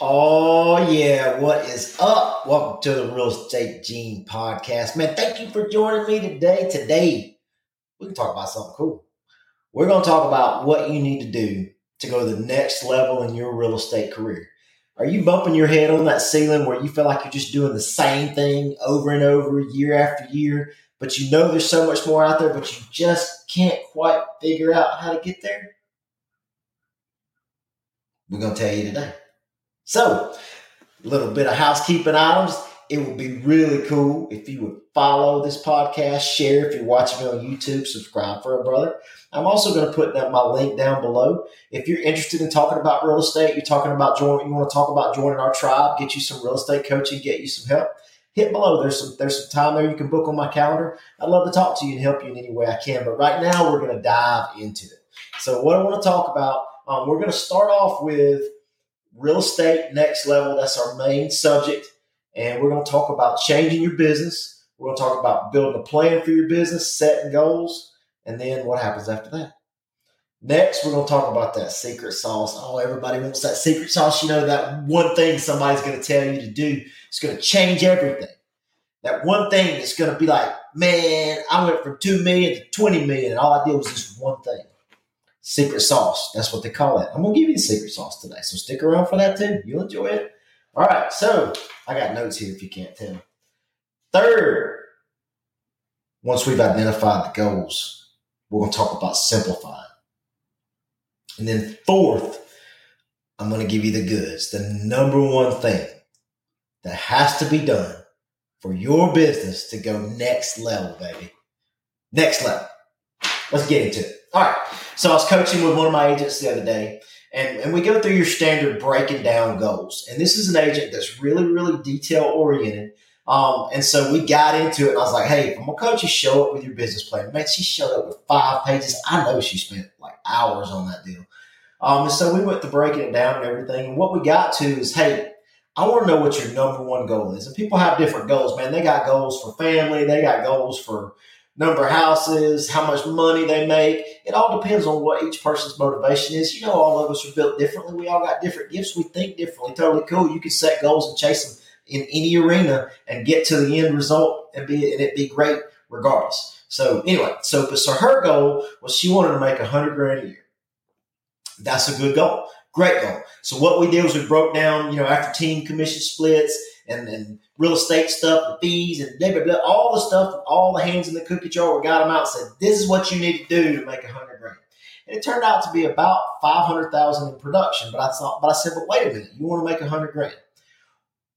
Oh, yeah. What is up? Welcome to the Real Estate Gene podcast. Man, thank you for joining me today. Today, we can talk about something cool. We're going to talk about what you need to do to go to the next level in your real estate career. Are you bumping your head on that ceiling where you feel like you're just doing the same thing over and over, year after year, but you know there's so much more out there, but you just can't quite figure out how to get there? We're going to tell you today. So, a little bit of housekeeping items. It would be really cool if you would follow this podcast, share if you're watching me on YouTube, subscribe for a brother. I'm also going to put my link down below. If you're interested in talking about real estate, you're talking about joining, you want to talk about joining our tribe, get you some real estate coaching, get you some help. Hit below. There's some there's some time there you can book on my calendar. I'd love to talk to you and help you in any way I can. But right now we're going to dive into it. So what I want to talk about, um, we're going to start off with real estate next level. That's our main subject. And we're going to talk about changing your business. We're going to talk about building a plan for your business, setting goals, and then what happens after that. Next, we're going to talk about that secret sauce. Oh, everybody wants that secret sauce. You know, that one thing somebody's going to tell you to do is going to change everything. That one thing that's going to be like, man, I went from 2 million to 20 million, and all I did was this one thing secret sauce. That's what they call it. I'm gonna give you the secret sauce today, so stick around for that too. You'll enjoy it. All right, so I got notes here if you can't tell. Third, once we've identified the goals, we're gonna talk about simplifying. And then fourth, I'm gonna give you the goods. The number one thing that has to be done for your business to go next level, baby. Next level. Let's get into it. All right. So I was coaching with one of my agents the other day, and, and we go through your standard breaking down goals. And this is an agent that's really, really detail oriented. Um, and so we got into it, and I was like, hey, if I'm gonna coach you, show up with your business plan. Man, she showed up with five pages. I know she spent like hours on that deal. Um, and so we went to breaking it down and everything. And what we got to is, hey, I want to know what your number one goal is. And people have different goals, man. They got goals for family, they got goals for number of houses, how much money they make. It all depends on what each person's motivation is. You know, all of us are built differently. We all got different gifts. We think differently. Totally cool. You can set goals and chase them in any arena and get to the end result and be and it be great regardless. So anyway, so so her goal was she wanted to make a hundred grand a year. That's a good goal. Great goal. So what we did was we broke down, you know, after team commission splits and, and real estate stuff, the fees and blah, blah, blah, all the stuff, all the hands in the cookie jar, we got them out and said, this is what you need to do to make a hundred grand. And it turned out to be about 500,000 in production. But I thought, but I said, but wait a minute, you want to make a hundred grand.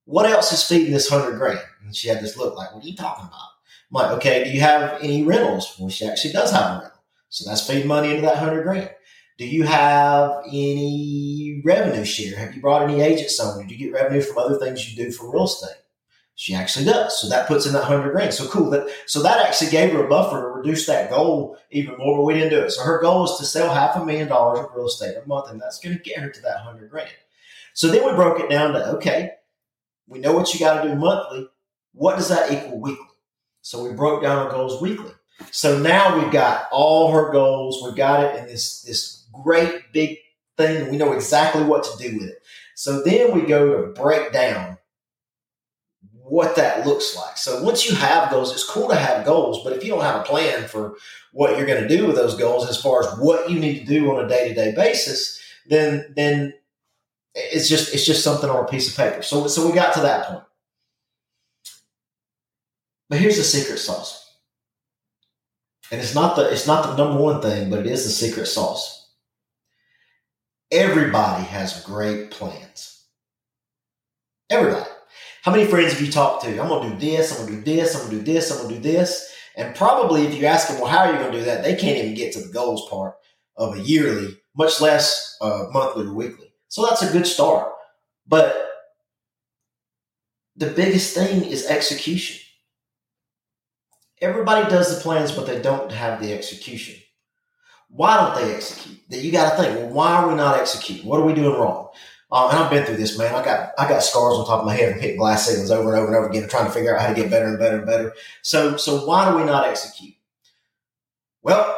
What else is feeding this hundred grand? And she had this look like, what are you talking about? I'm like, okay, do you have any rentals? Well, she actually does have a rental. So that's feeding money into that hundred grand. Do you have any revenue share? Have you brought any agents on? Did you get revenue from other things you do for real estate? She actually does. So that puts in that hundred grand. So cool. That so that actually gave her a buffer to reduce that goal even more, but we didn't do it. So her goal is to sell half a million dollars of real estate a month, and that's going to get her to that hundred grand. So then we broke it down to okay, we know what you got to do monthly. What does that equal weekly? So we broke down our goals weekly. So now we've got all her goals. We've got it in this this great big thing, we know exactly what to do with it. So then we go to break down what that looks like. So once you have goals, it's cool to have goals, but if you don't have a plan for what you're going to do with those goals as far as what you need to do on a day-to-day basis, then then it's just it's just something on a piece of paper. So so we got to that point. But here's the secret sauce. And it's not the it's not the number one thing, but it is the secret sauce. Everybody has great plans. Everybody. How many friends have you talked to? I'm to do this, I'm to do this, I'm to do this, I'm to do this. And probably if you ask them, well, how are you to do that? They can't even get to the goals part of a yearly, much less uh, monthly or weekly. So that's a good start. But the biggest thing is execution. Everybody does the plans, but they don't have the execution. Why don't they execute? That you got to think. Well, why are we not executing? What are we doing wrong? Um, and I've been through this, man. I got I got scars on top of my head from hitting glass ceilings over and over and over again, trying to figure out how to get better and better and better. So so why do we not execute? Well,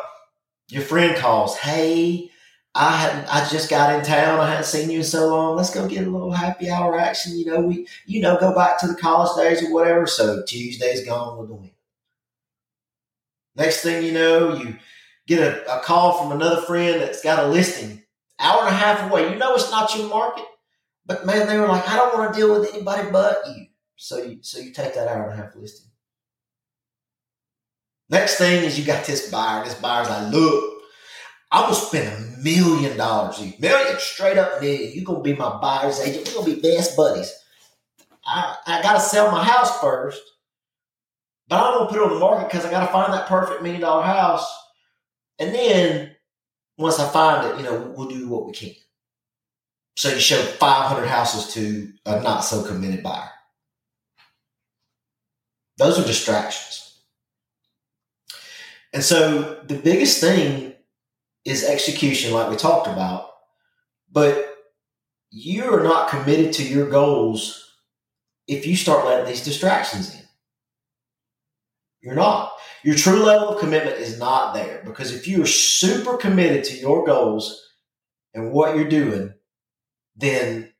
your friend calls, hey, I hadn't. I just got in town. I hadn't seen you in so long. Let's go get a little happy hour action. You know, we you know go back to the college days or whatever. So Tuesday's gone the wind. Next thing you know, you get a, a call from another friend that's got a listing hour and a half away. You know it's not your market, but man, they were like, I don't want to deal with anybody but you. So you so you take that hour and a half listing. Next thing is you got this buyer. This buyer's like, look, I will spend a million dollars, million straight up million. You're gonna be my buyer's agent. We're gonna be best buddies. I, I gotta sell my house first, but I'm gonna put it on the market because I gotta find that perfect million dollar house. And then once I find it, you know, we'll do what we can. So you show 500 houses to a not so committed buyer. Those are distractions. And so the biggest thing is execution, like we talked about, but you are not committed to your goals if you start letting these distractions in. You're not. Your true level of commitment is not there because if you are super committed to your goals and what you're doing, then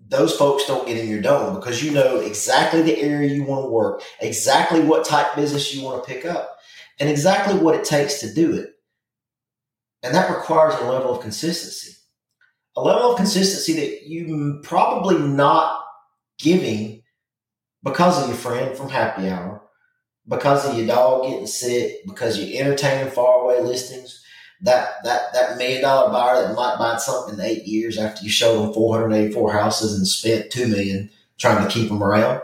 those folks don't get in your dome because you know exactly the area you want to work, exactly what type of business you want to pick up, and exactly what it takes to do it. And that requires a level of consistency. A level of consistency that you probably not giving because of your friend from happy hour, because of your dog getting sick, because you're entertaining faraway listings, that that that million dollar buyer that might buy something in eight years after you showed them 484 houses and spent two million trying to keep them around.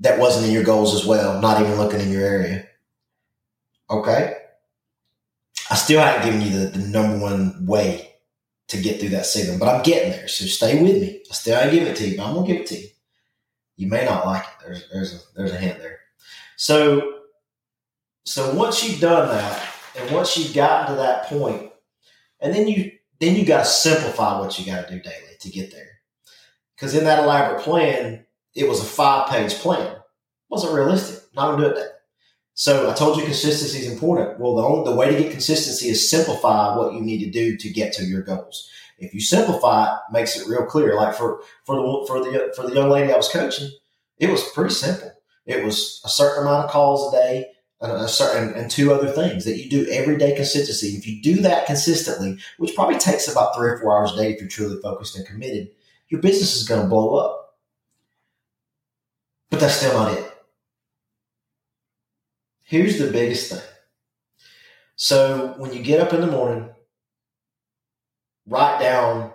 That wasn't in your goals as well, not even looking in your area. Okay. I still haven't given you the, the number one way to get through that segment, but I'm getting there. So stay with me. I still haven't given it to you, but I'm gonna give it to you. You may not like it. There's there's a there's a hint there. So so once you've done that, and once you've gotten to that point, and then you then you got to simplify what you got to do daily to get there. Because in that elaborate plan, it was a five page plan. It wasn't realistic. Not gonna do it that. So I told you consistency is important. Well, the only, the way to get consistency is simplify what you need to do to get to your goals. If you simplify it, makes it real clear. Like for for the for the for the young lady I was coaching, it was pretty simple. It was a certain amount of calls a day, a certain and two other things that you do every day consistency. If you do that consistently, which probably takes about three or four hours a day if you're truly focused and committed, your business is going to blow up. But that's still not it. Here's the biggest thing. So when you get up in the morning, write down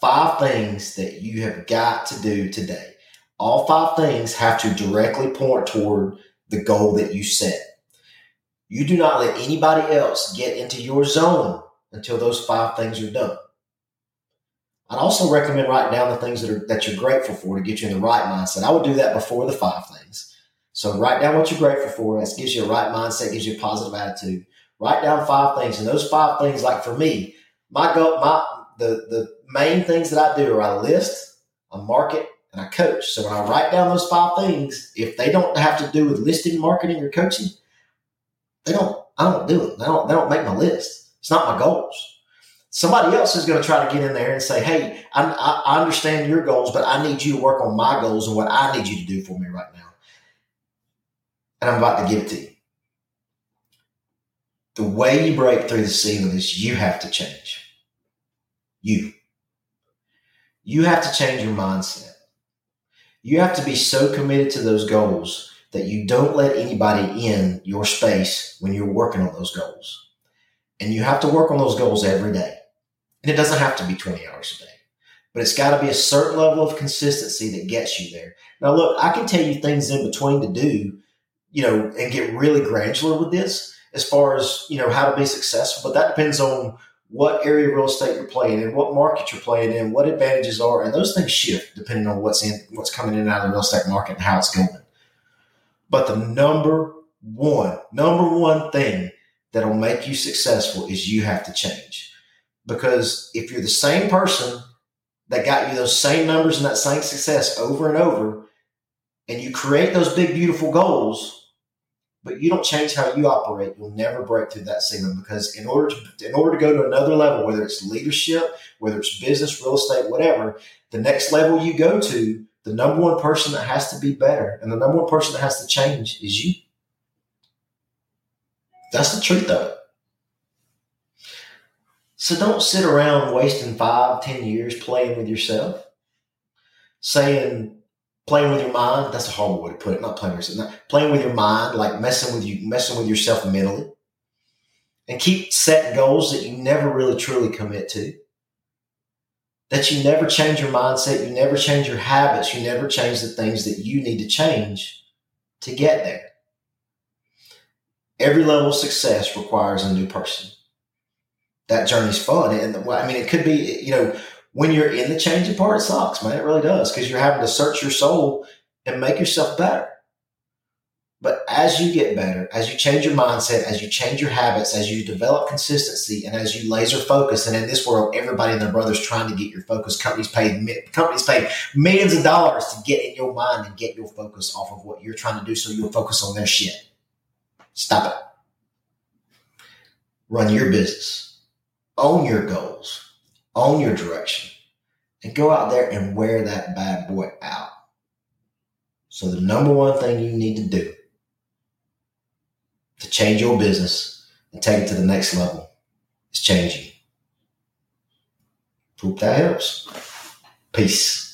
five things that you have got to do today. All five things have to directly point toward the goal that you set. You do not let anybody else get into your zone until those five things are done. I'd also recommend writing down the things that are that you're grateful for to get you in the right mindset. I would do that before the five things. So write down what you're grateful for. That gives you a right mindset, gives you a positive attitude. Write down five things, and those five things, like for me, my goal, my the the main things that I do are I list, I market, and I coach. So when I write down those five things, if they don't have to do with listing, marketing, or coaching, they don't. I don't do it. They don't. They don't make my list. It's not my goals. Somebody else is going to try to get in there and say, "Hey, I, I understand your goals, but I need you to work on my goals and what I need you to do for me right now." And I'm about to give it to you. The way you break through the ceiling is you have to change. You. You have to change your mindset. You have to be so committed to those goals that you don't let anybody in your space when you're working on those goals. And you have to work on those goals every day. And it doesn't have to be 20 hours a day, but it's got to be a certain level of consistency that gets you there. Now, look, I can tell you things in between to do, you know, and get really granular with this as far as, you know, how to be successful, but that depends on what area of real estate you're playing in, what market you're playing in, what advantages are, and those things shift depending on what's in, what's coming in and out of the real estate market and how it's going. But the number one, number one thing that'll make you successful is you have to change. Because if you're the same person that got you those same numbers and that same success over and over, and you create those big, beautiful goals, but you don't change how you operate, you'll never break through that ceiling because in order to in order to go to another level, whether it's leadership, whether it's business, real estate, whatever, the next level you go to, the number one person that has to be better and the number one person that has to change is you. That's the truth of it. So don't sit around wasting five, ten years playing with yourself, saying playing with your mind. That's a horrible way to put it. Not playing with yourself. Not, playing with your mind, like messing with you, messing with yourself mentally, and keep setting goals that you never really truly commit to. That you never change your mindset, you never change your habits, you never change the things that you need to change to get there. Every level of success requires a new person that journey's fun. And I mean, it could be, you know, when you're in the changing part, it sucks, man. It really does because you're having to search your soul and make yourself better. But as you get better, as you change your mindset, as you change your habits, as you develop consistency, and as you laser focus, and in this world, everybody and their brother's trying to get your focus. Companies pay companies pay millions of dollars to get in your mind and get your focus off of what you're trying to do, so you'll focus on their shit. Stop it. Run your business own your goals, own your direction, and go out there and wear that bad boy out. So, the number one thing you need to do to change your business and take it to the next level is changing. Hope that helps. Peace.